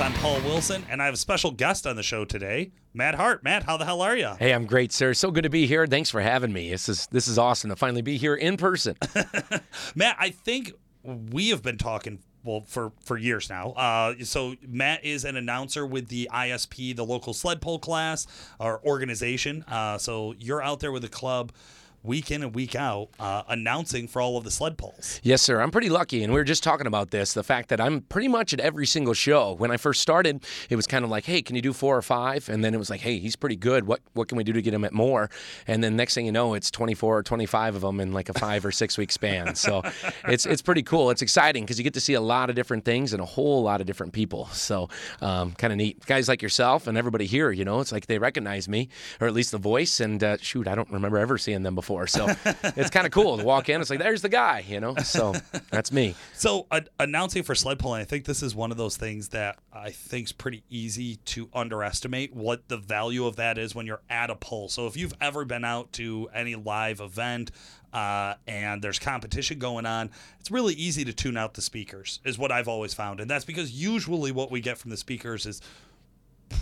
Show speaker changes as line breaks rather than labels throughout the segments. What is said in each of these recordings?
I'm Paul Wilson, and I have a special guest on the show today, Matt Hart. Matt, how the hell are you?
Hey, I'm great, sir. So good to be here. Thanks for having me. This is this is awesome to finally be here in person.
Matt, I think we have been talking well for for years now. Uh, so Matt is an announcer with the ISP, the local sled pole class or organization. Uh, so you're out there with the club week in and week out uh, announcing for all of the sled pulls.
Yes, sir. I'm pretty lucky. And we were just talking about this the fact that I'm pretty much at every single show. When I first started, it was kind of like, hey, can you do four or five? And then it was like, hey, he's pretty good. What, what can we do to get him at more? And then next thing you know, it's 24 or 25 of them in like a five or six week span. So it's, it's pretty cool. It's exciting because you get to see a lot of different things and a whole lot of different people. So um, kind of neat. Guys like yourself and everybody here, you know, it's like they recognize me or at least the voice. And uh, shoot, I don't remember ever seeing them before So it's kind of cool to walk in. It's like, there's the guy, you know? So that's me.
So uh, announcing for sled pulling, I think this is one of those things that I think is pretty easy to underestimate what the value of that is when you're at a pull. So if you've ever been out to any live event, uh, and there's competition going on, it's really easy to tune out the speakers, is what I've always found. And that's because usually what we get from the speakers is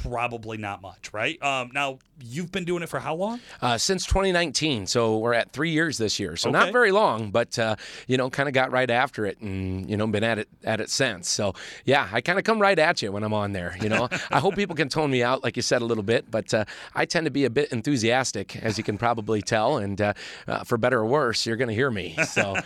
probably not much, right? Um, now, you've been doing it for how long?
Uh, since 2019. So we're at three years this year. So okay. not very long, but uh, you know, kind of got right after it, and you know, been at it at it since. So yeah, I kind of come right at you when I'm on there. You know, I hope people can tone me out, like you said, a little bit, but uh, I tend to be a bit enthusiastic, as you can probably tell, and uh, uh, for better or worse, you're going to hear me. So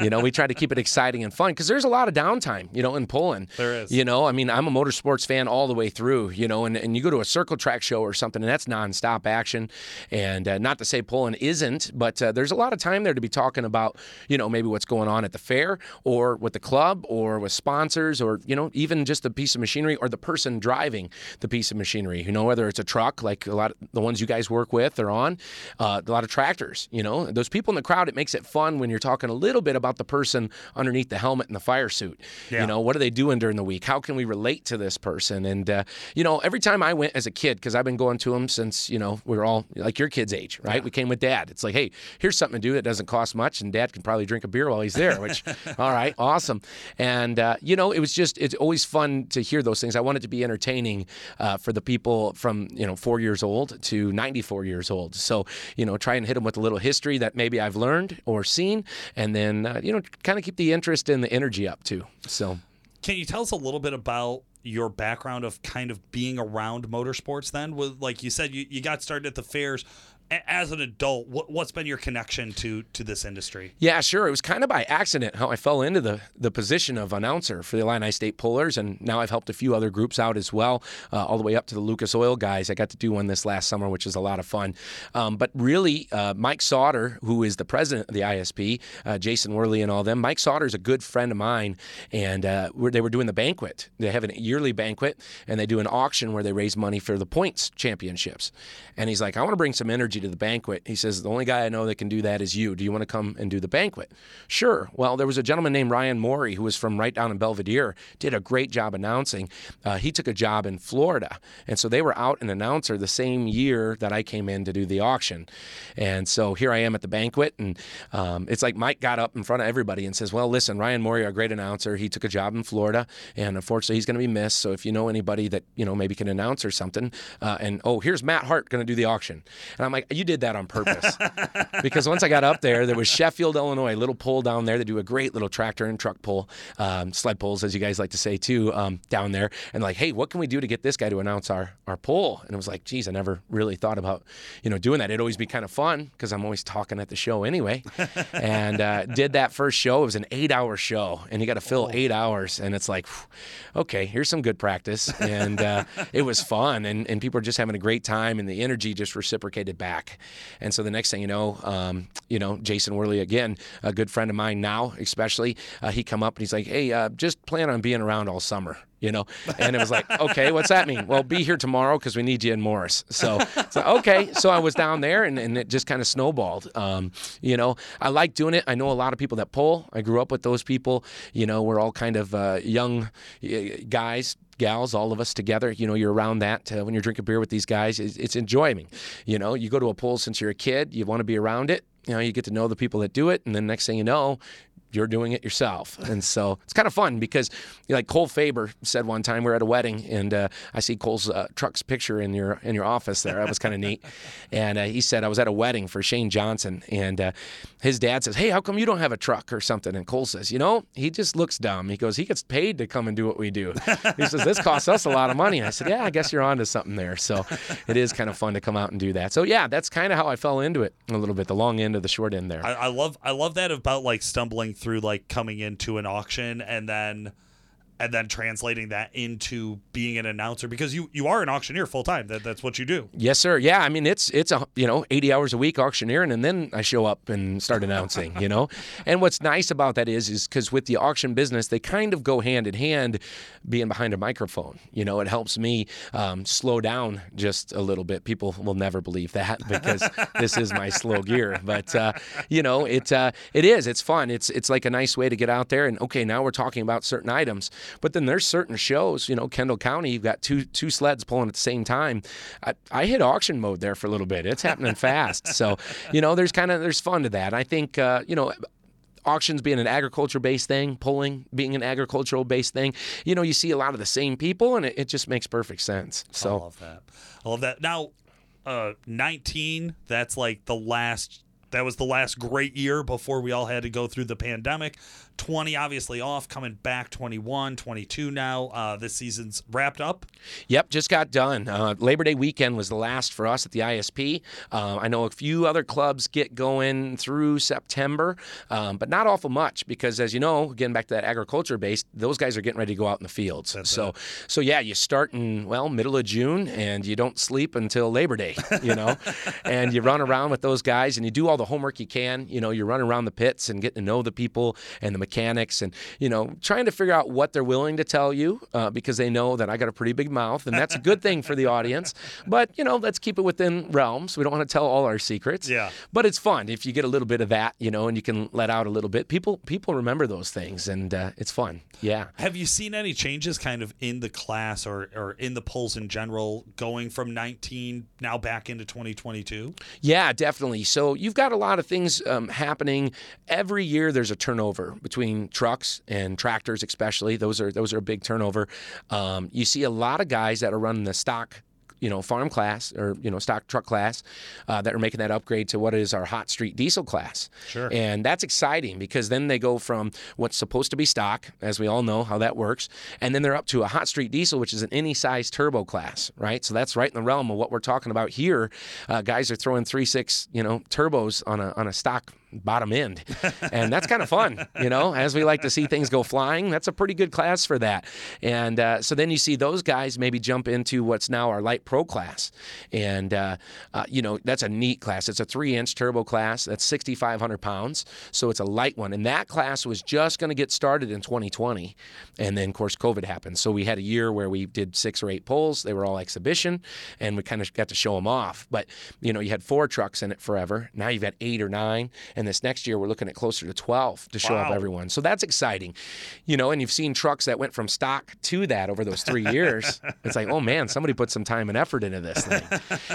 you know, we try to keep it exciting and fun because there's a lot of downtime, you know, in pulling.
There is.
You know, I mean, I'm a motorsports fan all the way through. You know, and, and you go to a circle track show or something, and that's nonstop action. And uh, not to say pulling isn't, but uh, there's a lot of time there to be talking about, you know, maybe what's going on at the fair or with the club or with sponsors or, you know, even just the piece of machinery or the person driving the piece of machinery. You know, whether it's a truck like a lot of the ones you guys work with or on, uh, a lot of tractors, you know, those people in the crowd, it makes it fun when you're talking a little bit about the person underneath the helmet and the fire suit. Yeah. You know, what are they doing during the week? How can we relate to this person? And, uh, you know, every time I went as a kid, because I've been going to them since, you know, we were all like your kid's age, right? Yeah. We came with dad. It's like, hey, here's something to do that doesn't cost much, and dad can probably drink a beer while he's there, which, all right, awesome. And, uh, you know, it was just, it's always fun to hear those things. I want it to be entertaining uh, for the people from, you know, four years old to 94 years old. So, you know, try and hit them with a little history that maybe I've learned or seen, and then, uh, you know, kind of keep the interest and the energy up too. So,
can you tell us a little bit about your background of kind of being around motorsports then? With like you said you, you got started at the fairs as an adult, what, has been your connection to to this industry?
Yeah, sure. It was kind of by accident how I fell into the the position of announcer for the Illini State Pullers, and now I've helped a few other groups out as well, uh, all the way up to the Lucas Oil guys. I got to do one this last summer, which is a lot of fun. Um, but really, uh, Mike Sauter, who is the president of the ISP, uh, Jason Worley, and all them. Mike Sauter is a good friend of mine, and uh, they were doing the banquet. They have a yearly banquet, and they do an auction where they raise money for the points championships. And he's like, I want to bring some energy to the banquet. He says, The only guy I know that can do that is you. Do you want to come and do the banquet? Sure. Well, there was a gentleman named Ryan Morey who was from right down in Belvidere, did a great job announcing. Uh, he took a job in Florida. And so they were out an announcer the same year that I came in to do the auction. And so here I am at the banquet. And um, it's like Mike got up in front of everybody and says, Well, listen, Ryan Morey, a great announcer. He took a job in Florida. And unfortunately, he's going to be missed. So if you know anybody that, you know, maybe can announce or something, uh, and oh, here's Matt Hart going to do the auction. And I'm like, You did that on purpose. because once I got up there, there was Sheffield, Illinois, a little pull down there. They do a great little tractor and truck pull, um, sled pulls, as you guys like to say too, um, down there. And like, hey, what can we do to get this guy to announce our our pull? And it was like, geez, I never really thought about, you know, doing that. It'd always be kind of fun because I'm always talking at the show anyway. and uh, did that first show. It was an eight hour show, and you got to fill oh. eight hours. And it's like, okay, here's some good practice. And uh, it was fun, and and people are just having a great time, and the energy just reciprocated back. And so the next thing you know, um, you know, Jason Worley again, a good friend of mine now, especially, uh, he come up and he's like, "Hey, uh, just plan on being around all summer." You know, and it was like, okay, what's that mean? Well, be here tomorrow because we need you in Morris. So, so okay, so I was down there, and, and it just kind of snowballed. Um, you know, I like doing it. I know a lot of people that pull. I grew up with those people. You know, we're all kind of uh, young guys gals, all of us together. You know, you're around that uh, when you're drinking beer with these guys. It's, it's enjoying. You know, you go to a pool since you're a kid, you want to be around it. You know, you get to know the people that do it, and then next thing you know, you're doing it yourself. And so it's kind of fun because, like Cole Faber said one time, we are at a wedding, and uh, I see Cole's uh, truck's picture in your in your office there. That was kind of neat. And uh, he said I was at a wedding for Shane Johnson, and uh, his dad says, "Hey, how come you don't have a truck or something?" And Cole says, "You know, he just looks dumb." He goes, "He gets paid to come and do what we do." He says, "This costs us a lot of money." And I said, "Yeah, I guess you're onto something there." So it is kind of fun to come out and do that. So yeah, that's kind of how I fell into it a little bit, the long end of the short end there.
I, I love I love that about like stumbling through like coming into an auction and then and then translating that into being an announcer because you you are an auctioneer full time. That that's what you do.
Yes, sir. Yeah, I mean it's it's a you know 80 hours a week auctioneering, and then I show up and start announcing. you know, and what's nice about that is is because with the auction business, they kind of go hand in hand. Being behind a microphone, you know, it helps me um, slow down just a little bit. People will never believe that because this is my slow gear, but uh, you know, it uh, it is. It's fun. It's it's like a nice way to get out there and okay, now we're talking about certain items but then there's certain shows, you know, Kendall County, you've got two two sleds pulling at the same time. I, I hit auction mode there for a little bit. It's happening fast. So, you know, there's kind of there's fun to that. I think uh, you know auctions being an agriculture based thing, pulling being an agricultural based thing, you know, you see a lot of the same people and it, it just makes perfect sense. So
I love that. I love that. Now, uh, 19, that's like the last, that was the last great year before we all had to go through the pandemic. 20 obviously off coming back 21 22 now. Uh, this season's wrapped up?
Yep just got done. Uh, labor day weekend was the last for us at the isp uh, i know a few other clubs get going through september um, but not awful much because as you know getting back to that agriculture base those guys are getting ready to go out in the fields.
That's
so
it.
so yeah you start in well middle of june and you don't sleep until labor day you know? And you run around with those guys and you do all the homework you can. You know you run around the pits and getting to know the people and the mechanics and you know trying to figure out what they're willing to tell you uh, because they know that I got a pretty big mouth and that's a good thing for the audience. But you know let's keep it within realms. We don't want to tell all our secrets.
Yeah.
But it's fun if you get a little bit of that, you know, and you can let out a little bit. People people remember those things and uh, it's fun. Yeah.
have you seen any changes kind of in the class or, or in the polls in general going from 19 now back into 2022
Yeah, definitely. So you've got a lot of things um, happening every year. There's a turnover between trucks and tractors, especially. Those are those are a big turnover. Um, you see a lot of guys that are running the stock. You know, farm class or you know stock truck class uh, that are making that upgrade to what is our hot street diesel class.
Sure.
And that's exciting because then they go from what's supposed to be stock, as we all know how that works, and then they're up to a hot street diesel, which is an any size turbo class, right? So that's right in the realm of what we're talking about here. Uh, guys are throwing three six, you know, turbos on a on a stock bottom end, and that's kind of fun, you know. As we like to see things go flying, that's a pretty good class for that. And uh, so then you see those guys maybe jump into what's now our light pro class, and uh, uh, you know that's a neat class. It's a three inch turbo class. That's 6,500 pounds, so it's a light one. And that class was just going to get started in 2020, and then of course COVID happened. So we had a year where we did six or eight pulls. They were all exhibition, and we kind of got to show them off. But you know you had four trucks in it forever. Now you've got eight or nine, this next year we're looking at closer to 12 to show up everyone. So that's exciting, you know. And you've seen trucks that went from stock to that over those three years. it's like, oh man, somebody put some time and effort into this thing.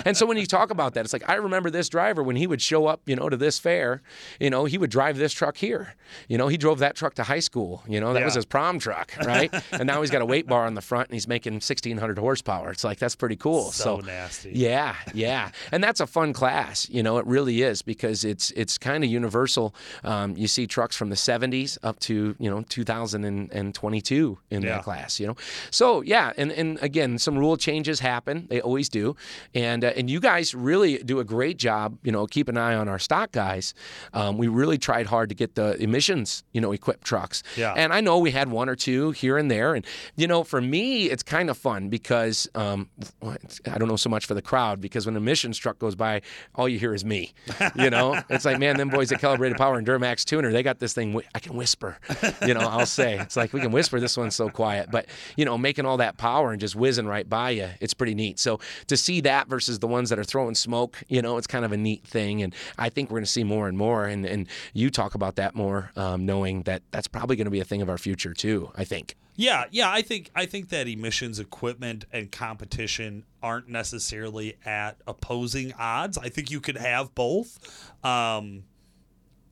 and so when you talk about that, it's like I remember this driver when he would show up, you know, to this fair, you know, he would drive this truck here. You know, he drove that truck to high school. You know, that was his prom truck, right? and now he's got a weight bar on the front and he's making 1600 horsepower. It's like that's pretty cool.
so nasty
Yeah, yeah, and that's a fun class. You know, it really is because it's it's kind of universal. Um, you see trucks from the '70s up to you know 2022 in
Yeah.
that class. You know, so yeah, and and again, some rule changes happen. They always do, and uh, and you guys really do a great job. You know, keep an eye on our stock guys. Um, we really tried hard to get the emissions you know equipped trucks.
Yeah.
And I know we had one or two here and there, and you know, for me, it's kind of fun because um, I don't know so much for the crowd because when a emissions truck goes by, all you hear is me. You know, it's like, man, them boys at Calibrated Power and Duramax Tuner, they got this thing. I can whisper. You know, I'll say it's like we can whisper. This one's so quiet, but you know, making all that power and just whizzing right by you, it's pretty neat. So to see that versus the ones that are throwing smoke, you know, it's kind of a neat thing, and I think we're going to see more and more. And and you talk about that more, um, knowing that that's probably going to be a thing of our future too. I think.
Yeah, yeah, I think I think that emissions equipment and competition aren't necessarily at opposing odds. I think you could have both. Um,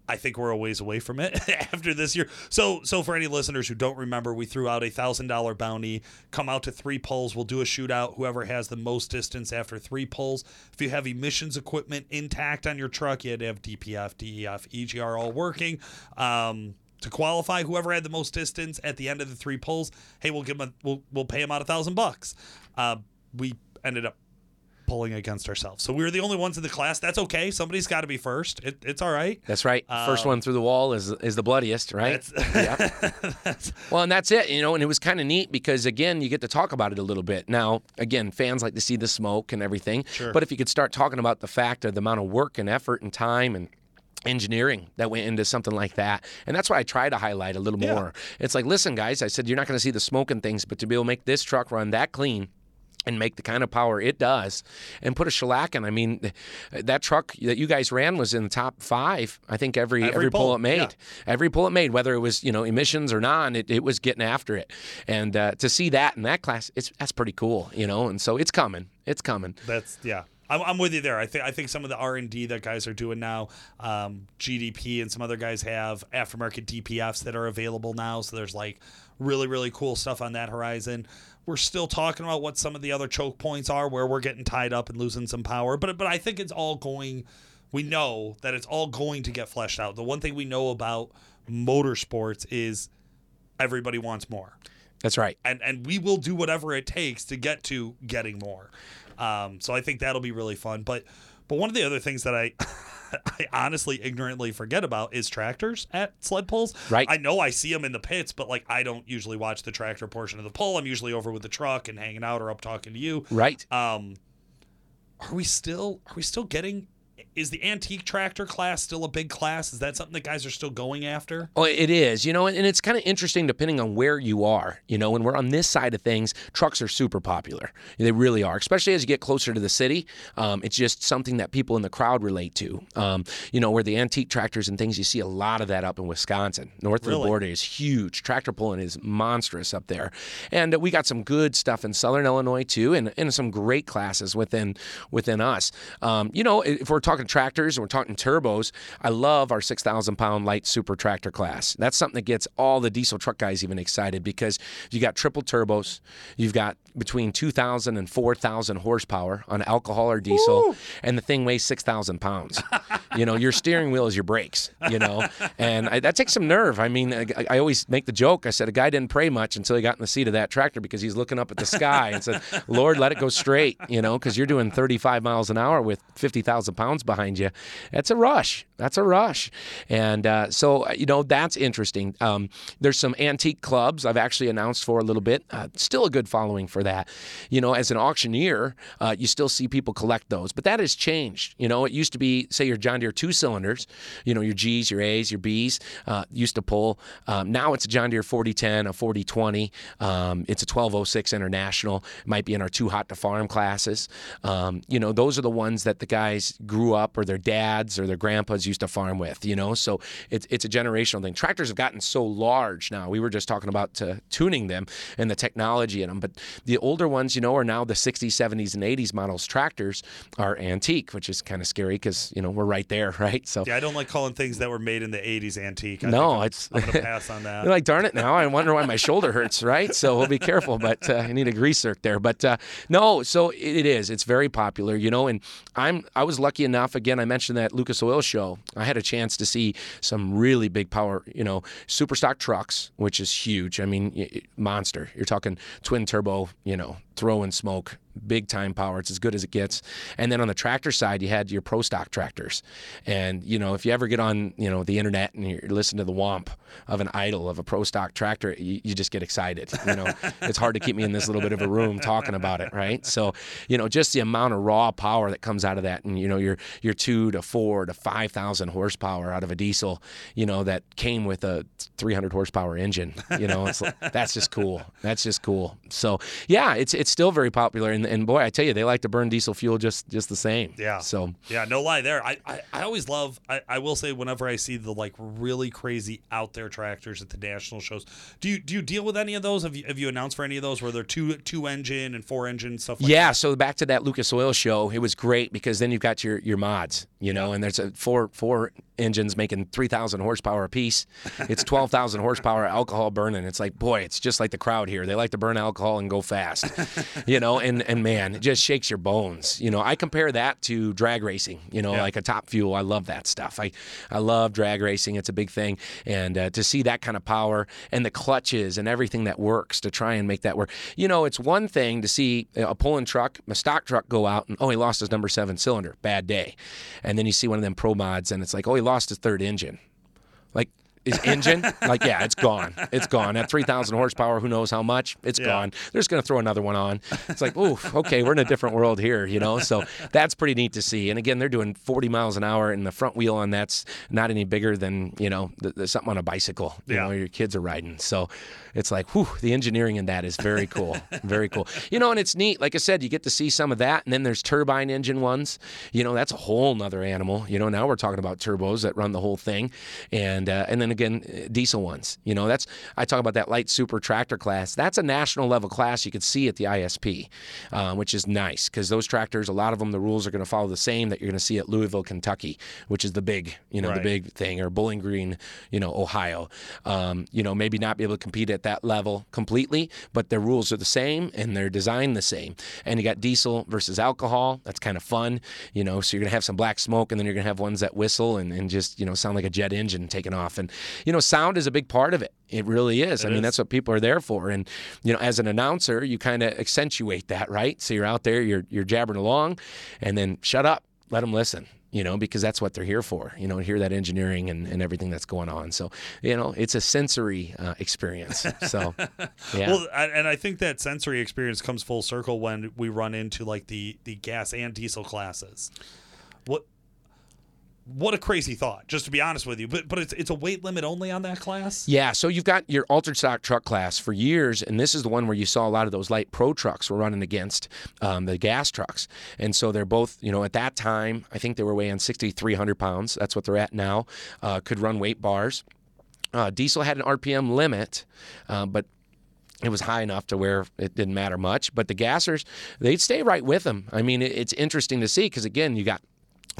I think we're a ways away from it after this year. So, so for any listeners who don't remember, we threw out a thousand dollar bounty. Come out to three pulls. We'll do a shootout. Whoever has the most distance after three pulls. If you have emissions equipment intact on your truck, you had to have DPF, DEF, EGR all working. Um, to qualify, whoever had the most distance at the end of the three pulls, hey, we'll give them, a, we'll we'll pay them out a thousand bucks. Uh, we ended up pulling against ourselves. So we were the only ones in the class. That's okay. Somebody's got to be first. It, it's all right.
That's right. First uh, one through the wall is is the bloodiest, right? Yep. well, and that's it, you know, and it was kind of neat because again, you get to talk about it a little bit. Now, again, fans like to see the smoke and everything.
Sure.
But if you could start talking about the fact of the amount of work and effort and time and engineering that went into something like that. And that's what I try to highlight a little
Yeah.
more. It's like, listen, guys, I said you're not going to see the smoke and things, but to be able to make this truck run that clean and make the kind of power it does and put a shellac in. I mean, that truck that you guys ran was in the top five, I think, every
Every
every, pull,
pull,
it made.
yeah.
Every pull it made, whether it was, you know, emissions or non, it, it was getting after it. And uh, to see that in that class, it's that's pretty cool, you know, and so it's coming. It's coming.
that's yeah. I'm, I'm with you there. I think I think some of the R and D that guys are doing now, um, GDP and some other guys have aftermarket DPFs that are available now. So there's like really really cool stuff on that horizon. We're still talking about what some of the other choke points are where we're getting tied up and losing some power, but but I think it's all going. We know that it's all going to get fleshed out. The one thing we know about motorsports is everybody wants more
That's right.
and and we will do whatever it takes to get to getting more. Um, so I think that'll be really fun. But but one of the other things that I I honestly ignorantly forget about is tractors at sled pulls.
Right.
I know I see them in the pits, but like I don't usually watch the tractor portion of the pull. I'm usually over with the truck and hanging out or up talking to you.
Right.
Um, are we still are we still getting? Is the antique tractor class still a big class? Is that something that guys are still going after?
Well, it is, you know, and it's kind of interesting depending on where you are. You know, when we're on this side of things, trucks are super popular. They really are, especially as you get closer to the city. Um, it's just something that people in the crowd relate to. Um, you know, where the antique tractors and things, you see a lot of that up in Wisconsin. North of the border is huge. Tractor pulling is monstrous up there, and uh, we got some good stuff in Southern Illinois too, and, and some great classes within within us. Um, you know, if we're talking tractors and we're talking turbos, I love our 6,000 pound light super tractor class. That's something that gets all the diesel truck guys even excited because you got triple turbos, you've got between 2,000 and 4,000 horsepower on alcohol or diesel, and the thing weighs 6,000 pounds. you know, your steering wheel is your brakes, you know, and I, that takes some nerve. I mean, I, I always make the joke. I said, a guy didn't pray much until he got in the seat of that tractor because he's looking up at the sky and said, Lord, let it go straight, you know, because you're doing 35 miles an hour with 50,000 pounds behind you. That's a rush. That's a rush. And uh, so, uh, you know, that's interesting. Um, there's some antique clubs I've actually announced for a little bit. Uh, still a good following for that. You know, as an auctioneer, uh, you still see people collect those, but that has changed. You know, it used to be, say, your John Deere two cylinders, you know, your G's, your A's, your B's uh, used to pull. Um, now it's a John Deere 4010, a 4020. Um, it's a 1206 International. It might be in our two hot to farm classes. Um, you know, those are the ones that the guys grew up or their dads or their grandpas used to farm with, you know, so it's, it's a generational thing. Tractors have gotten so large now. We were just talking about uh, tuning them and the technology in them, but the older ones, you know, are now the 60s, 70s, and 80s models tractors are antique, which is kind of scary because, you know, we're right there, right? So,
Yeah, I don't like calling things that were made in the '80s antique. I
No,
I'm,
it's-
I'm gonna pass on that.
You're like, darn it now. I wonder why my shoulder hurts, right? So we'll be careful, but uh, I need a grease zerk there. But uh, no, so it, it is. It's very popular, you know. And I'm I was lucky enough. Again, I mentioned that Lucas Oil show. I had a chance to see some really big power, you know, super stock trucks, which is huge. I mean, monster. You're talking twin turbo, you know, throwing smoke, big time power. It's as good as it gets. And then on the tractor side, you had your pro stock tractors. And you know, if you ever get on, you know, the internet and you listen to the womp of an idle of a pro stock tractor, you, you just get excited. You know, it's hard to keep me in this little bit of a room talking about it, right? So, you know, just the amount of raw power that comes out of that, and you know, your your two to four to five thousand horsepower out of a diesel, you know, that came with a 300 horsepower engine. You know, it's like, that's just cool. That's just cool. So, yeah, it's it's still very popular, and, and boy, I tell you, they like to burn diesel fuel just just the same.
Yeah.
So
Yeah, no lie there. I, I, I always love, I, I will say, whenever I see the like really crazy out there tractors at the national shows, do you do you deal with any of those? Have you, have you announced for any of those where they're two two engine and four engine stuff like
yeah, so back to that Lucas Oil show, it was great because then you've got your your mods, you know, and there's a four four engines making 3,000 horsepower apiece. It's 12,000 horsepower alcohol burning. It's like, boy, it's just like the crowd here. They like to burn alcohol and go fast, you know. And and man, it just shakes your bones. You know, I compare that to drag racing. You know,
Yeah.
like a top fuel. I love that stuff. I I love drag racing. It's a big thing, and uh, to see that kind of power and the clutches and everything that works to try and make that work. You know, it's one thing to see a pulling truck, a stock truck, go out and oh, he lost his number seven cylinder, bad day, and then you see one of them pro mods and it's like oh, he lost his third engine, like. His engine, like yeah, it's gone. It's gone. At 3,000 horsepower, who knows how much? It's
Yeah.
gone. They're just going to throw another one on. It's like, ooh, okay, we're in a different world here, you know. So that's pretty neat to see. And again, they're doing 40 miles an hour, and the front wheel on that's not any bigger than you know the, the, something on a bicycle. You
Yeah.
know, your kids are riding. So it's like, whew, the engineering in that is very cool, very cool. You know, and it's neat. Like I said, you get to see some of that, and then there's turbine engine ones. You know, that's a whole nother animal. You know, now we're talking about turbos that run the whole thing, and uh, and then again, uh, diesel ones. You know, that's I talk about that light super tractor class. That's a national level class you could see at the ISP, uh, which is nice because those tractors, a lot of them, the rules are going to follow the same that you're going to see at Louisville, Kentucky, which is the big, you know, the big thing, or Bowling Green, you know, Ohio. Um, you know, maybe not be able to compete at that level completely, but their rules are the same and they're designed the same. And you got diesel versus alcohol. That's kind of fun, you know. So you're gonna have some black smoke, and then you're gonna have ones that whistle and, and just you know sound like a jet engine taking off. And you know, sound is a big part of it. It really is. I mean,
is.
that's what people are there for. And you know, as an announcer, you kind of accentuate that, right? So you're out there, you're you're jabbering along, and then shut up, let them listen. You know, because that's what they're here for. You know, hear that engineering and, and everything that's going on. So, you know, it's a sensory uh, experience. So, yeah.
Well, I- and I think that sensory experience comes full circle when we run into like the the gas and diesel classes. What what a crazy thought, just to be honest with you. But but it's it's a weight limit only on that class.
Yeah, so you've got your altered stock truck class for years, and this is the one where you saw a lot of those light pro trucks were running against um, the gas trucks, and so they're both, you know, at that time, I think they were weighing 6,300 pounds. That's what they're at now. Uh, could run weight bars. Uh, diesel had an RPM limit, uh, but it was high enough to where it didn't matter much. But the gassers, they'd stay right with them. I mean, it's interesting to see because again, you got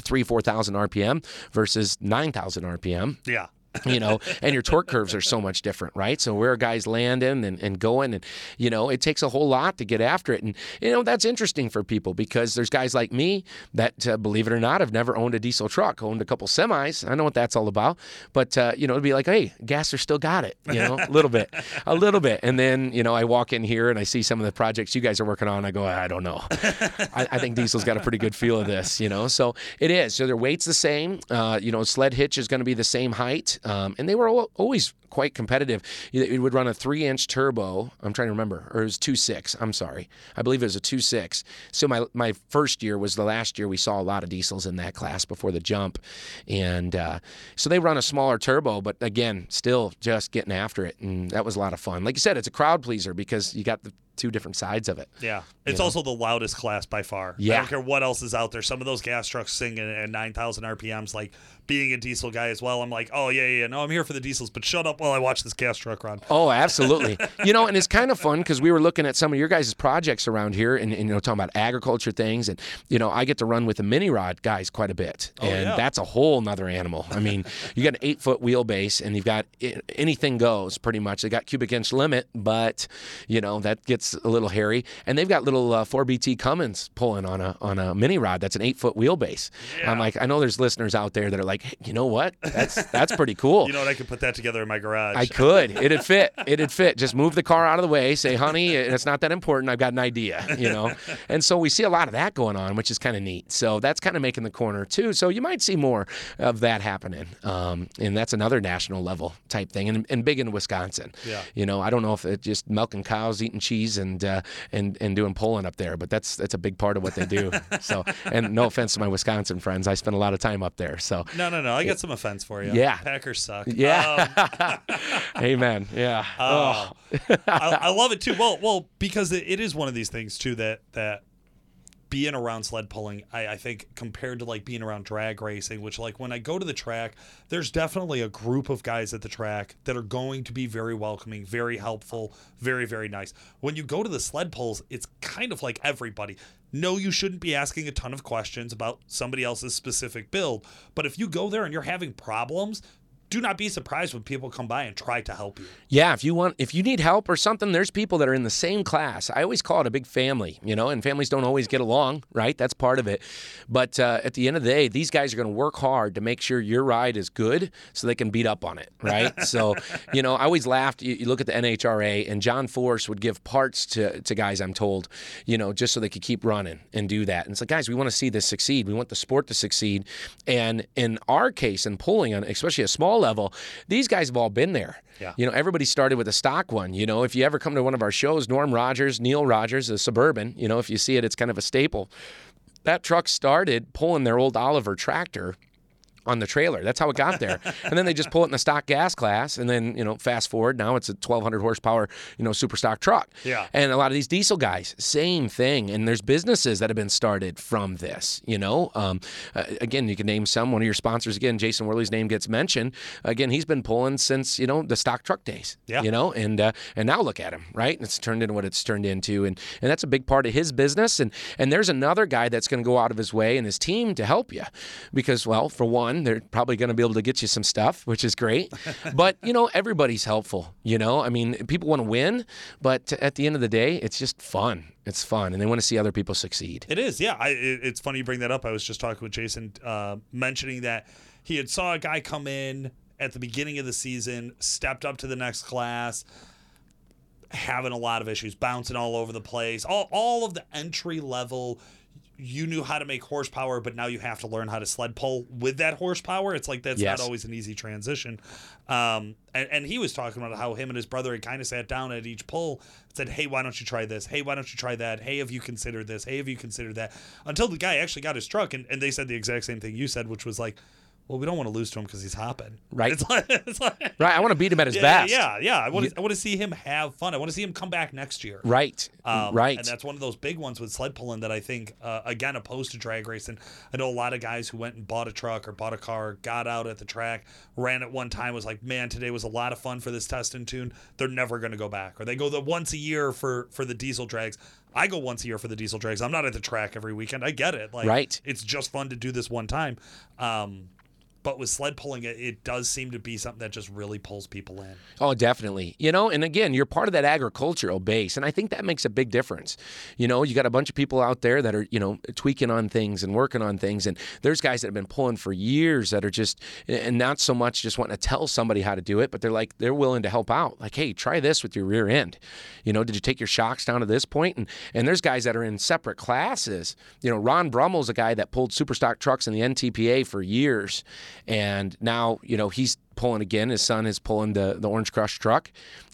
three, four thousand RPM versus nine thousand RPM
Yeah.
You know, and your torque curves are so much different, right? So where guys landing and, and going, and you know, it takes a whole lot to get after it, and you know that's interesting for people because there's guys like me that, uh, believe it or not, have never owned a diesel truck, owned a couple semis. I know what that's all about, but uh, you know, it'd be like, hey, Gasser still got it, you know, a little bit, a little bit, and then you know, I walk in here and I see some of the projects you guys are working on. I go, I don't know. I, I think Diesel's got a pretty good feel of this, you know. So it is. So their weight's the same. Uh, you know, sled hitch is going to be the same height, um, and they were al- always quite competitive. It would run a three-inch turbo. I'm trying to remember, or it was two six. I'm sorry, I believe it was a two six. So my my first year was the last year we saw a lot of diesels in that class before the jump, and uh, so they run a smaller turbo, but again, still just getting after it, and that was a lot of fun. Like you said, it's a crowd pleaser because you got the two different sides of it.
Yeah, it's also the loudest class by far.
Yeah.
I don't care what else is out there. Some of those gas trucks sing at, at 9,000 RPMs. Like being a diesel guy as well, I'm like, oh yeah, yeah, no, I'm here for the diesels, but shut up while I watch this gas truck run.
Oh, absolutely. you know, and it's kind of fun because we were looking at some of your guys' projects around here and, and, you know, talking about agriculture things. And, you know, I get to run with the mini rod guys quite a bit. Oh, and
yeah.
that's a whole nother animal. I mean, you got an eight foot wheelbase and you've got anything goes pretty much. They got cubic inch limit, but, you know, that gets a little hairy. And they've got little uh, 4BT Cummins pulling on a, on a mini rod that's an eight foot wheelbase. I'm like, I know there's listeners out there that are like, hey, you know what? That's, that's pretty cool.
You know what? I could put that together in my garage.
I could. It'd fit. It'd fit. Just move the car out of the way. Say, honey, it's not that important. I've got an idea, you know? And so we see a lot of that going on, which is kind of neat. So that's kind of making the corner too. So you might see more of that happening. Um, and that's another national level type thing and, and big in Wisconsin.
Yeah.
You know, I don't know if it's just milking cows, eating cheese and, uh, and, and doing pulling up there, but that's, that's a big part of what they do. so, and no offense to my Wisconsin friends. I spend a lot of time up there. So
no, no, no. I got some offense for you.
Yeah.
Packers suck.
yeah.
Um,
Amen. Yeah.
Uh,
oh.
I, I love it too. Well, well, because it, it is one of these things too that that being around sled pulling, I, I think compared to like being around drag racing, which like when I go to the track, there's definitely a group of guys at the track that are going to be very welcoming, very helpful, very, very nice. When you go to the sled pulls, it's kind of like everybody. No, you shouldn't be asking a ton of questions about somebody else's specific build. But if you go there and you're having problems, do not be surprised when people come by and try to help you.
Yeah, if you want, if you need help or something, there's people that are in the same class. I always call it a big family, you know, and families don't always get along, right? That's part of it. But uh, at the end of the day, these guys are going to work hard to make sure your ride is good, so they can beat up on it, right? so, you know, I always laughed. You, you, look at the NHRA, and John Force would give parts to to guys. I'm told, you know, just so they could keep running and do that. And it's like, guys, we want to see this succeed. We want the sport to succeed. And in our case, in pulling, on especially a small level, these guys have all been there.
Yeah.
You know, everybody started with a stock one. You know, if you ever come to one of our shows, Norm Rogers, Neil Rogers, a Suburban, you know, if you see it, it's kind of a staple. That truck started pulling their old Oliver tractor on the trailer. That's how it got there. and then they just pull it in the stock gas class, and then you know, fast forward now it's a 1200 horsepower, you know, super stock truck.
Yeah.
And a lot of these diesel guys, same thing. And there's businesses that have been started from this. You know, um, uh, again, you can name some. One of your sponsors, again, Jason Worley's name gets mentioned. Again, he's been pulling since you know the stock truck days.
Yeah.
You know, and uh, and now look at him, right? And it's turned into what it's turned into, and and that's a big part of his business. And and there's another guy that's going to go out of his way and his team to help you, because well, for one, they're probably going to be able to get you some stuff, which is great. but you know, everybody's helpful. You know, I mean, people want to win, but at the end of the day, it's just fun. It's fun, and they want to see other people succeed.
It is, yeah. I, it, it's funny you bring that up. I was just talking with Jason, uh, mentioning that he had saw a guy come in at the beginning of the season, stepped up to the next class, having a lot of issues, bouncing all over the place. All all of the entry level you knew how to make horsepower, but now you have to learn how to sled pull with that horsepower. It's like that's
Yes.
not always an easy transition. Um, and, and he was talking about how him and his brother had kind of sat down at each pull and said, Hey, why don't you try this? Hey, why don't you try that? Hey, have you considered this? Hey, have you considered that? Until the guy actually got his truck and, and they said the exact same thing you said, which was like, well, we don't want to lose to him because he's hopping.
Right.
It's like, it's like
Right? I want to beat him at his
yeah,
best.
yeah, yeah. I want to, I want to see him have fun. I want to see him come back next year.
Right.
Um,
right.
And that's one of those big ones with sled pulling that I think, uh, again, opposed to drag racing. I know a lot of guys who went and bought a truck or bought a car, got out at the track, ran at one time, was like, man, today was a lot of fun for this test and tune. They're never going to go back. Or they go the once a year for, for the diesel drags. I go once a year for the diesel drags. I'm not at the track every weekend. I get it. Like,
Right.
It's just fun to do this one time. Um, but with sled pulling, it, it does seem to be something that just really pulls people in.
Oh, definitely. You know, and again, you're part of that agricultural base, and I think that makes a big difference. You know, you got a bunch of people out there that are, you know, tweaking on things and working on things, and there's guys that have been pulling for years that are just, and not so much just wanting to tell somebody how to do it, but they're like, they're willing to help out. Like, hey, try this with your rear end. You know, did you take your shocks down to this point? And and there's guys that are in separate classes. You know, Ron Brummel's a guy that pulled super stock trucks in the NTPA for years, and now you know he's pulling again. His son is pulling the, the Orange Crush truck.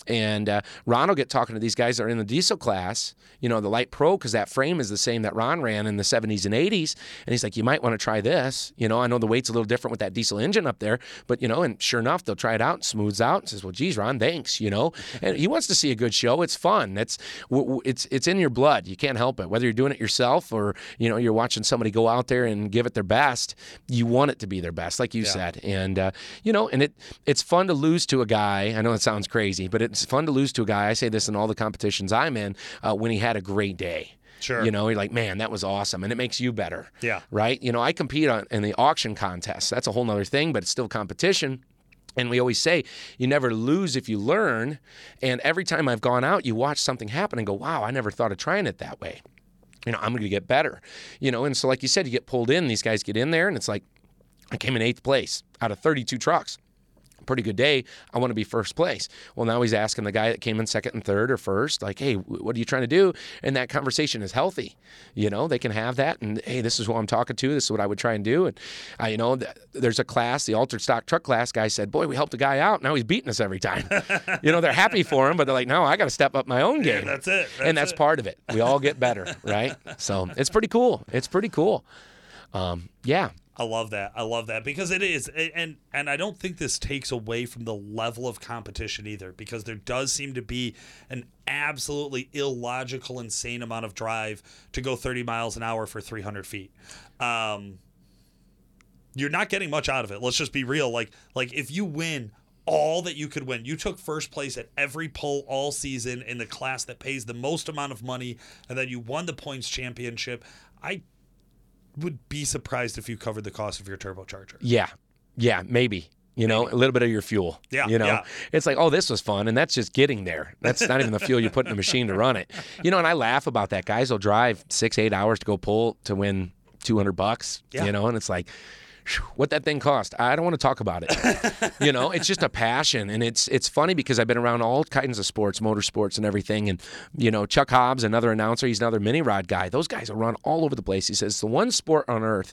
And uh, Ron will get talking to these guys that are in the diesel class, you know, the Light Pro, because that frame is the same that Ron ran in the 70s and 80s. And he's like, you might want to try this. You know, I know the weight's a little different with that diesel engine up there, but, you know, and sure enough, they'll try it out and smooths out and says, well, geez, Ron, thanks, you know. And he wants to see a good show. It's fun. It's, it's, it's in your blood. You can't help it. Whether you're doing it yourself or, you know, you're watching somebody go out there and give it their best, you want it to be their best, like you
Yeah.
said. And, uh, you know, and it it's fun to lose to a guy. I know it sounds crazy, but it's fun to lose to a guy. I say this in all the competitions I'm in uh, when he had a great day.
Sure.
You know, you're like, man, that was awesome. And it makes you better.
Yeah.
Right? You know, I compete on, in the auction contest. That's a whole nother thing, but it's still competition. And we always say you never lose if you learn. And every time I've gone out, you watch something happen and go, wow, I never thought of trying it that way. You know, I'm going to get better. You know, and so like you said, you get pulled in, these guys get in there, and it's like, I came in eighth place out of 32 trucks pretty good day. I want to be first place. Well, now he's asking the guy that came in second and third or first, like, hey, what are you trying to do? And that conversation is healthy. You know, they can have that. And hey, this is who I'm talking to. This is what I would try and do. And I, you know, th- there's a class, the altered stock truck class guy said, boy, we helped a guy out. Now he's beating us every time. you know, they're happy for him, but they're like, no, I got to step up my own game.
that's it.
and
That's
that's
it.
part of it. We all get better, right? So it's pretty cool. It's pretty cool. Um, yeah.
I love that. I love that because it is, and and I don't think this takes away from the level of competition either, because there does seem to be an absolutely illogical, insane amount of drive to go 30 miles an hour for 300 feet. Um, you're not getting much out of it. Let's just be real. Like like if you win all that you could win. You took first place at every poll all season in the class that pays the most amount of money, and then you won the points championship. I would be surprised if you covered the cost of your turbocharger.
Yeah, yeah, maybe. You know, maybe. a little bit of your fuel.
Yeah.
You know,
yeah.
it's like, oh, this was fun. And that's just getting there. That's not even the fuel you put in the machine to run it. You know, and I laugh about that. Guys will drive six, eight hours to go pull to win 200 bucks,
yeah.
you know, and it's like, what that thing cost? I don't want to talk about it. You know it's just a passion and it's it's funny because i've been around all kinds of sports motorsports and everything and you know chuck hobbs another announcer he's another mini rod guy. Those guys will run all over the place. He says the one sport on earth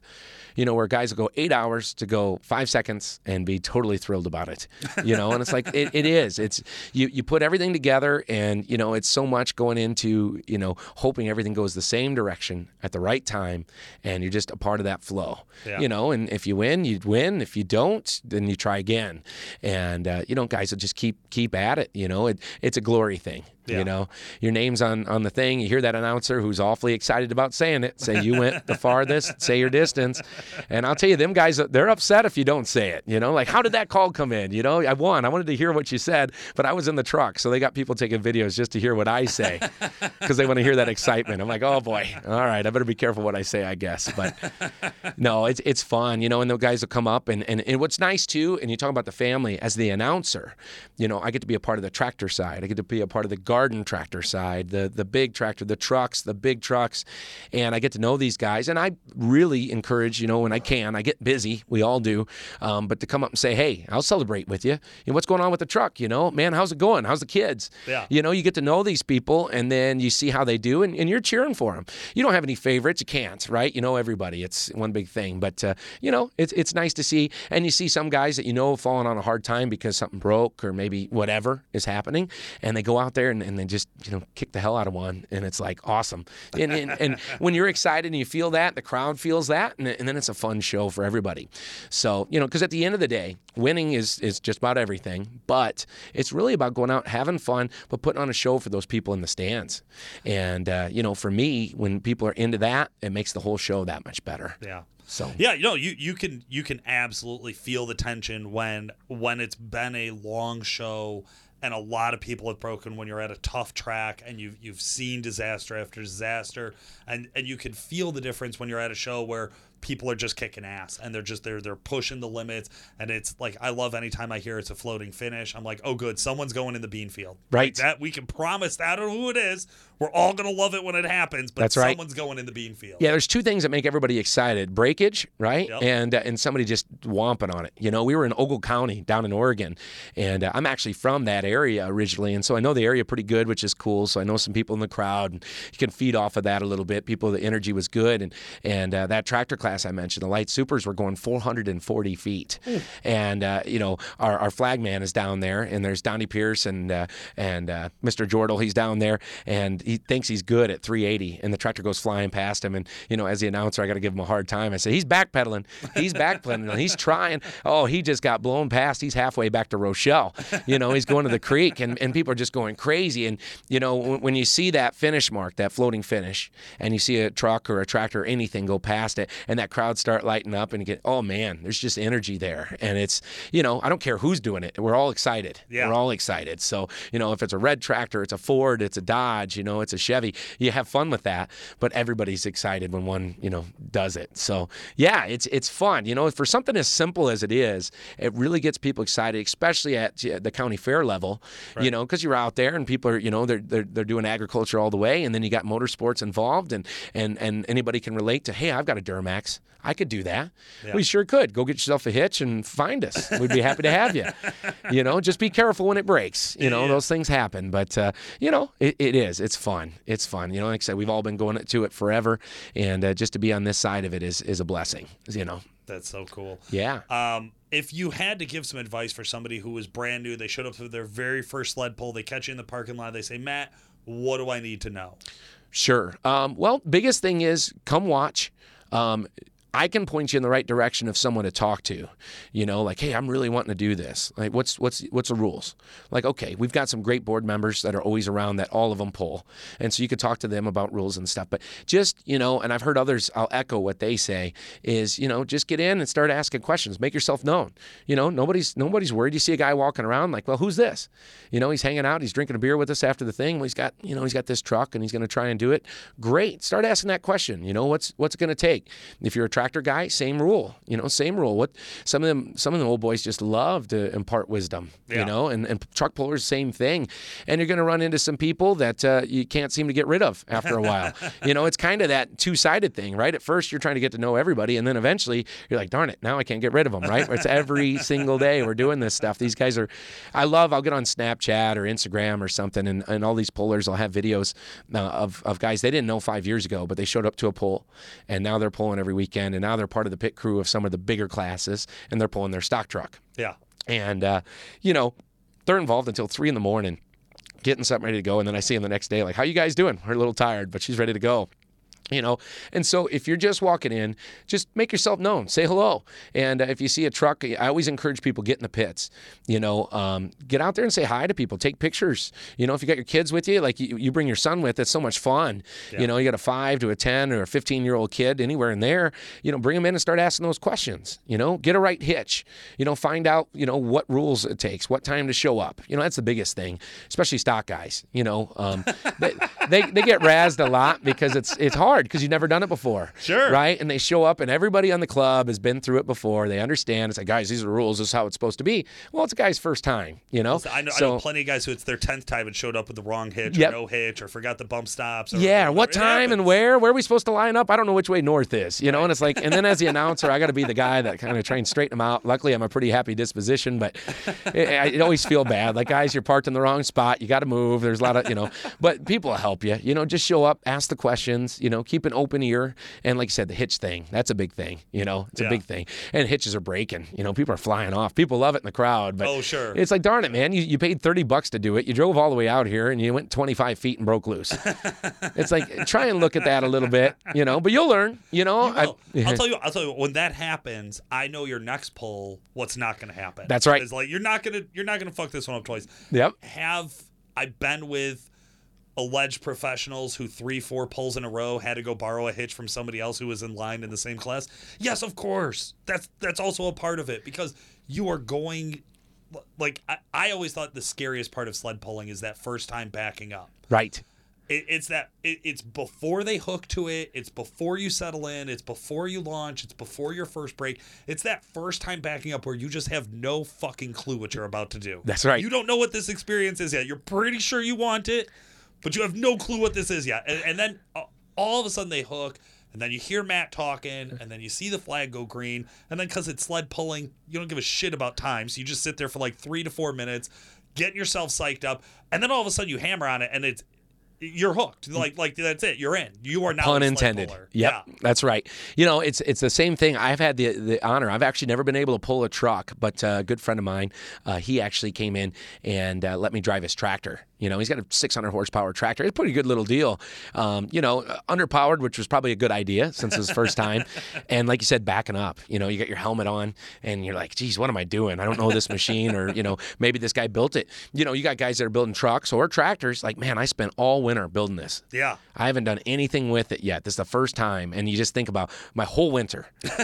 you know where guys will go eight hours to go five seconds and be totally thrilled about it you know? And it's like it, it is. It's you you put everything together and you know it's so much going into you know hoping everything goes the same direction at the right time and you're just a part of that flow
yeah.
you know? And if you win you win. If you don't then you try again. And uh, you know guys will just keep keep at it you know? It, it's a glory thing
yeah.
you know? Your name's on on the thing. You hear that announcer who's awfully excited about saying it say you went the farthest say your distance. And i'll tell you them guys they're upset if you don't say it you know? Like how did that call come in you know? I won. I wanted to hear what you said but i was in the truck so they got people taking videos just to hear what i say because they want to hear that excitement. I'm like oh boy. All right. I better be careful what i say i guess. But no it's it's fun you know and the guys will come up and, and and what's nice too and you talk about the family as the announcer you know i get to be a part of the tractor side. I get to be a part of the garden tractor side, the the big tractor, the trucks, the big trucks, and I get to know these guys. And I really encourage, you know, when I can, I get busy, we all do, um, but to come up and say, hey, I'll celebrate with you. you know, what's going on with the truck? You know, man, how's it going? How's the kids?
Yeah.
You know, you get to know these people, and then you see how they do, and, and you're cheering for them. You don't have any favorites, you can't, right? You know everybody. It's one big thing, but uh, you know, it's it's nice to see, and you see some guys that you know falling on a hard time because something broke or maybe whatever is happening, and they go out there and, and they just you know kick the hell out of one, and it's like awesome. And, and, and when you're excited and you feel that, the crowd feels that, and, and then it's a fun show for everybody. So you know, because at the end of the day, winning is is just about everything, but it's really about going out having fun, but putting on a show for those people in the stands. And uh, you know, for me, when people are into that, it makes the whole show that much better.
Yeah.
So
yeah, you know, you you can you can absolutely feel the tension when when it's been a long show and a lot of people have broken when you're at a tough track and you've you've seen disaster after disaster. And and you can feel the difference when you're at a show where people are just kicking ass and they're just they're they're pushing the limits and it's like I love anytime I hear it's a floating finish. I'm like, oh good, someone's going in the bean field.
Right.
Like that we can promise that I don't know who it is. We're all gonna love it when it happens, but
That's right.
someone's going in the bean field.
Yeah, there's two things that make everybody excited: breakage, right,
Yep.
and uh, and somebody just womping on it. You know, we were in Ogle County down in Oregon, and uh, I'm actually from that area originally, and so I know the area pretty good, which is cool. So I know some people in the crowd, and you can feed off of that a little bit. People, the energy was good, and and uh, that tractor class I mentioned, the light supers were going 440 feet, and uh, you know our, our flag man is down there, and there's Donnie Pierce and uh, and uh, Mr. Jordal, he's down there, and he thinks he's good at 380, and the tractor goes flying past him, and you know as the announcer, I got to give him a hard time. I say he's backpedaling, he's backpedaling, he's trying. Oh, he just got blown past. He's halfway back to Rochelle. You know, he's going to the creek, and, and people are just going crazy. And you know when, when you see that finish mark, that floating finish, and you see a truck or a tractor or anything go past it, and that crowd start lighting up, and you get, oh man, there's just energy there, and it's you know I don't care who's doing it, we're all excited.
Yeah.
We're all excited. So you know if it's a red tractor, it's a Ford, it's a Dodge, you know, it's a Chevy. You have fun with that, but everybody's excited when one you know does it. So yeah, it's it's fun. You know, for something as simple as it is, it really gets people excited, especially at the county fair level. You know, because you're out there and people are you know they're, they're they're doing agriculture all the way, and then you got motorsports involved, and and and anybody can relate to. Hey, I've got a Duramax. I could do that.
Yeah.
We sure could. Go get yourself a hitch and find us. We'd be happy to have you. You know, just be careful when it breaks. You know,
Yeah.
those things happen. But uh, you know, it, it is. It's fun. It's fun. You know, like I said, we've all been going to it forever, and uh, just to be on this side of it is is a blessing. You know.
That's so cool.
Yeah.
Um, if you had to give some advice for somebody who was brand new, they showed up for their very first sled pull, they catch you in the parking lot, they say, Matt, what do I need to know?
Sure. Um, well, biggest thing is come watch. Um, I can point you in the right direction of someone to talk to. You know, like, hey, I'm really wanting to do this. Like, what's what's what's the rules? Like, okay, we've got some great board members that are always around that all of them pull, and so you could talk to them about rules and stuff. But just you know, and I've heard others. I'll echo what they say is you know just get in and start asking questions, make yourself known. You know, nobody's nobody's worried. You see a guy walking around like, well, who's this? You know, he's hanging out, he's drinking a beer with us after the thing. Well, he's got you know he's got this truck and he's going to try and do it. Great, start asking that question. You know, what's what's it going to take? If you're a guy, same rule. You know, same rule. What some of them some of the old boys just love to impart wisdom.
Yeah.
You know, and and truck pullers same thing. And you're going to run into some people that uh, you can't seem to get rid of after a while. you know, it's kind of that two sided thing, right? At first you're trying to get to know everybody, and then eventually you're like, darn it, now I can't get rid of them, right? It's every single day we're doing this stuff. These guys are, I love. I'll get on Snapchat or Instagram or something, and, and all these pullers I'll have videos uh, of of guys they didn't know five years ago, but they showed up to a pull, and now they're pulling every weekend, and now they're part of the pit crew of some of the bigger classes, and they're pulling their stock truck,
Yeah.
and uh, you know, they're involved until three in the morning, getting something ready to go, and then I see them the next day, like, how you guys doing? We're a little tired, but she's ready to go you know? And so if you're just walking in just make yourself known. Say hello. And uh, if you see a truck i always encourage people get in the pits you know? Um, get out there and say hi to people. Take pictures. You know if you got your kids with you like you, you bring your son with it's so much fun. You know you got a 5 to a 10 or a 15 year old kid anywhere in there you know bring them in and start asking those questions. You know get a right hitch. You know find out you know what rules it takes what time to show up. You know that's the biggest thing especially stock guys you know? Um, they, they, they get razzed a lot because it's it's hard because you've never done it before.
Sure.
Right? And they show up and everybody on the club has been through it before. They understand. It's like, guys, these are the rules. This is how it's supposed to be. Well, it's a guy's first time, you know?
I know, I know plenty of guys who it's their tenth time and showed up with the wrong hitch
Yep.
or no hitch or forgot the bump stops. Or
Yeah, what time and where? Where are we supposed to line up? I don't know which way north is, you know. And it's like, and then as the announcer, I got to be the guy that kind of try and straighten them out. Luckily, I'm a pretty happy disposition, but it, I it always feel bad. Like guys, you're parked in the wrong spot. You got to move. There's a lot of, you know, but people will help you. You know, just show up, ask the questions. You know, keep an open ear. And like you said, the hitch thing, that's a big thing. You know, it's
Yeah.
a big thing. And hitches are breaking. You know, people are flying off. People love it in the crowd, but
Oh, sure.
it's like, darn it, man. You, you paid 30 bucks to do it. You drove all the way out here and you went 25 feet and broke loose. it's like, try and look at that a little bit, you know, but you'll learn, you know.
You.
I-
I'll tell you. I'll tell you. When that happens, I know your next pull. What's not going to happen?
That's right.
It's like you're not gonna you're not gonna fuck this one up twice.
Yep.
Have I been with alleged professionals who three, four pulls in a row had to go borrow a hitch from somebody else who was in line in the same class? Yes, of course. That's that's also a part of it because you are going. Like I, I always thought the scariest part of sled pulling is that first time backing up.
Right.
It, it's that it, it's before they hook to it. It's before you settle in. It's before you launch. It's before your first break. It's that first time backing up where you just have no fucking clue what you're about to do.
That's right.
You don't know what this experience is yet. You're pretty sure you want it, but you have no clue what this is yet. And, and then uh, all of a sudden they hook. And then you hear Matt talking, and then you see the flag go green. And then because it's sled pulling, you don't give a shit about time. So you just sit there for like three to four minutes, getting yourself psyched up. And then all of a sudden you hammer on it, and it's you're hooked. Like like that's it. You're in. You are not
Pun
a
intended.
puller.
Yep,
Yeah.
that's right. You know, it's it's the same thing. I've had the the honor. I've actually never been able to pull a truck, but uh, a good friend of mine, uh, he actually came in and uh, let me drive his tractor. You know, he's got a 600 horsepower tractor. It's a pretty good little deal. Um, you know, underpowered, which was probably a good idea since his first time. and like you said, backing up. You know, you got your helmet on, and you're like, "Geez, what am I doing? I don't know this machine, or you know, maybe this guy built it." You know, you got guys that are building trucks or tractors. Like, man, I spent all winter building this.
Yeah.
I haven't done anything with it yet. This is the first time, and you just think about my whole winter,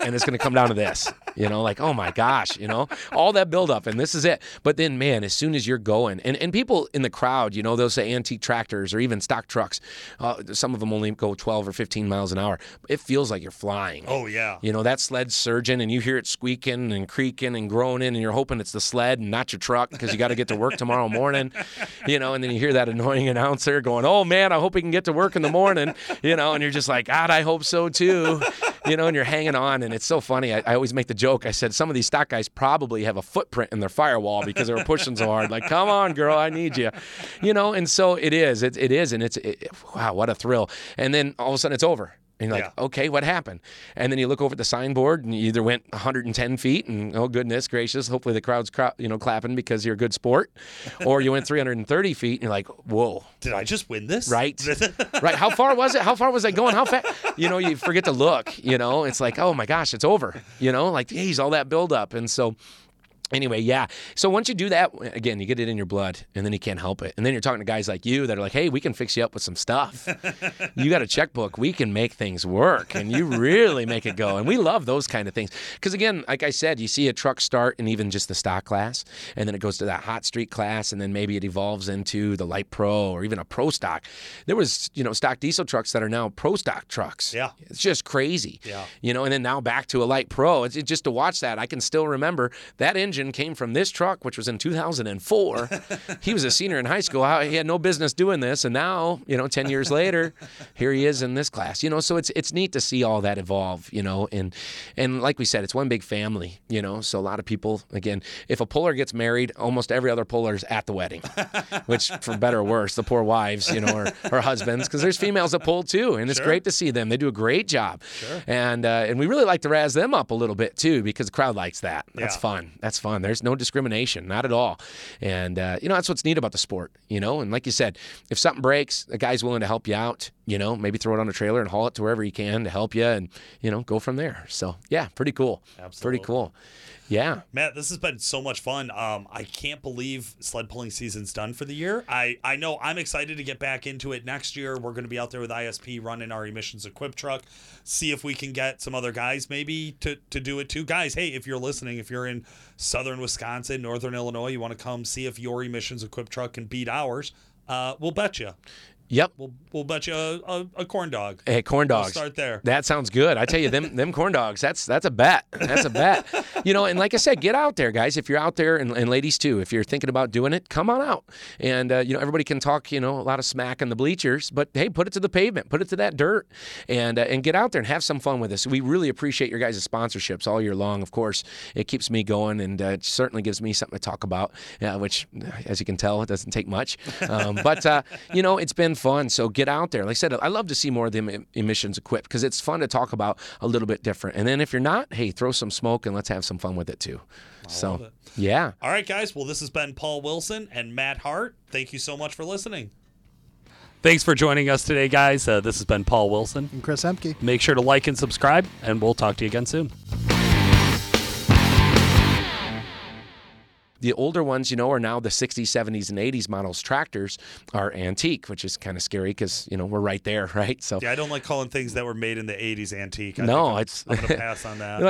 and it's going to come down to this. You know, like oh my gosh, you know, all that buildup, and this is it. But then, man, as soon as you're going, and and people in the crowd, you know, they'll say antique tractors or even stock trucks. Uh, some of them only go 12 or 15 miles an hour. It feels like you're flying.
Oh yeah.
You know, that sled surging and you hear it squeaking and creaking and groaning and you're hoping it's the sled and not your truck because you got to get to work tomorrow morning. You know, and then you hear that annoying announcer going, oh man, I hope he can get to work in the morning. You know, and you're just like, God, I hope so too. You know, and you're hanging on. And it's so funny. I, I always make the joke. I said, some of these stock guys probably have a footprint in their firewall because they were pushing so hard. Like, come on, girl, I need you. You know, and so it is. It, it is. And it's, it, wow, what a thrill. And then all of a sudden it's over And you're like,
Yeah.
okay, what happened? And then you look over at the signboard and you either went 110 feet and oh goodness gracious, hopefully the crowd's crowd, you know clapping because you're a good sport, or you went 330 feet and you're like, whoa,
Did I just win this?
right, right. How far was it? How far was I going? How fast? You know, you forget to look. You know, it's like, oh my gosh, it's over. You know, like geez, all that build up, and so. Anyway, yeah. So once you do that, again, you get it in your blood, and then you can't help it. And then you're talking to guys like you that are like, "Hey, we can fix you up with some stuff. you got a checkbook. We can make things work, and you really make it go." And we love those kind of things because, again, like I said, you see a truck start in even just the stock class, and then it goes to that hot street class, and then maybe it evolves into the light pro or even a pro stock. There was, you know, stock diesel trucks that are now pro stock trucks.
Yeah.
it's just crazy.
Yeah.
You know, and then now back to a light pro. It's it, just to watch that. I can still remember that engine came from this truck, which was in 2004. he was a senior in high school. He had no business doing this, and now, you know, 10 years later, here he is in this class. You know, so it's it's neat to see all that evolve. You know, and and like we said, it's one big family. You know, so a lot of people. Again, if a puller gets married, almost every other puller is at the wedding, which for better or worse, the poor wives, you know, or, or husbands, because there's females that pull too, and it's
Sure.
great to see them. They do a great job, and uh, and we really like to razz them up a little bit too because the crowd likes that. That's
Yeah.
fun. That's fun. There's no discrimination, not at all. And uh, you know that's what's neat about the sport. You know, and like you said, if something breaks, the guy's willing to help you out. You know, maybe throw it on a trailer and haul it to wherever he can to help you, and you know, go from there. So yeah, pretty cool.
Absolutely.
Pretty cool. Yeah.
Matt, this has been so much fun. Um, I can't believe sled pulling season's done for the year. I, I know I'm excited to get back into it next year. We're going to be out there with ISP running our emissions equipped truck. See if we can get some other guys maybe to, to do it too. Guys, hey, if you're listening, if you're in southern Wisconsin, northern Illinois, you want to come see if your emissions equipped truck can beat ours, uh, we'll bet you.
Yep.
We'll, we'll bet you a, a, a corn dog.
Hey, corn
We'll
dogs.
start there.
That sounds good. I tell you, them them corn dogs. That's that's a bet. That's a bet. You know, and like I said, get out there, guys. If you're out there, and, and ladies too, if you're thinking about doing it, come on out. And uh, you know, everybody can talk, you know, a lot of smack in the bleachers, but hey, put it to the pavement, put it to that dirt, and uh, and get out there and have some fun with us. We really appreciate your guys' sponsorships all year long. Of course, it keeps me going, and uh, it certainly gives me something to talk about. Uh, which, as you can tell, it doesn't take much. Um, but uh, you know, it's been fun. So get out there. Like I said, I love to see more of the emissions equipped because it's fun to talk about a little bit different. And then if you're not, hey, throw some smoke and let's have some fun with it too. so
love it.
yeah.
All right, guys. Well, this has been Paul Wilson and Matt Hart. Thank you so much for listening. Thanks for joining us today, guys. Uh, this has been Paul Wilson.
And Chris Emke.
Make sure to like and subscribe, and we'll talk to you again soon.
The older ones, you know, are now the 60s, 70s, and 80s models tractors are antique, which is kind of scary because, you know, we're right there, right? So
Yeah, I don't like calling things that were made in the 80s antique. I
No,
I'm-
it's-
I'm going to pass on that.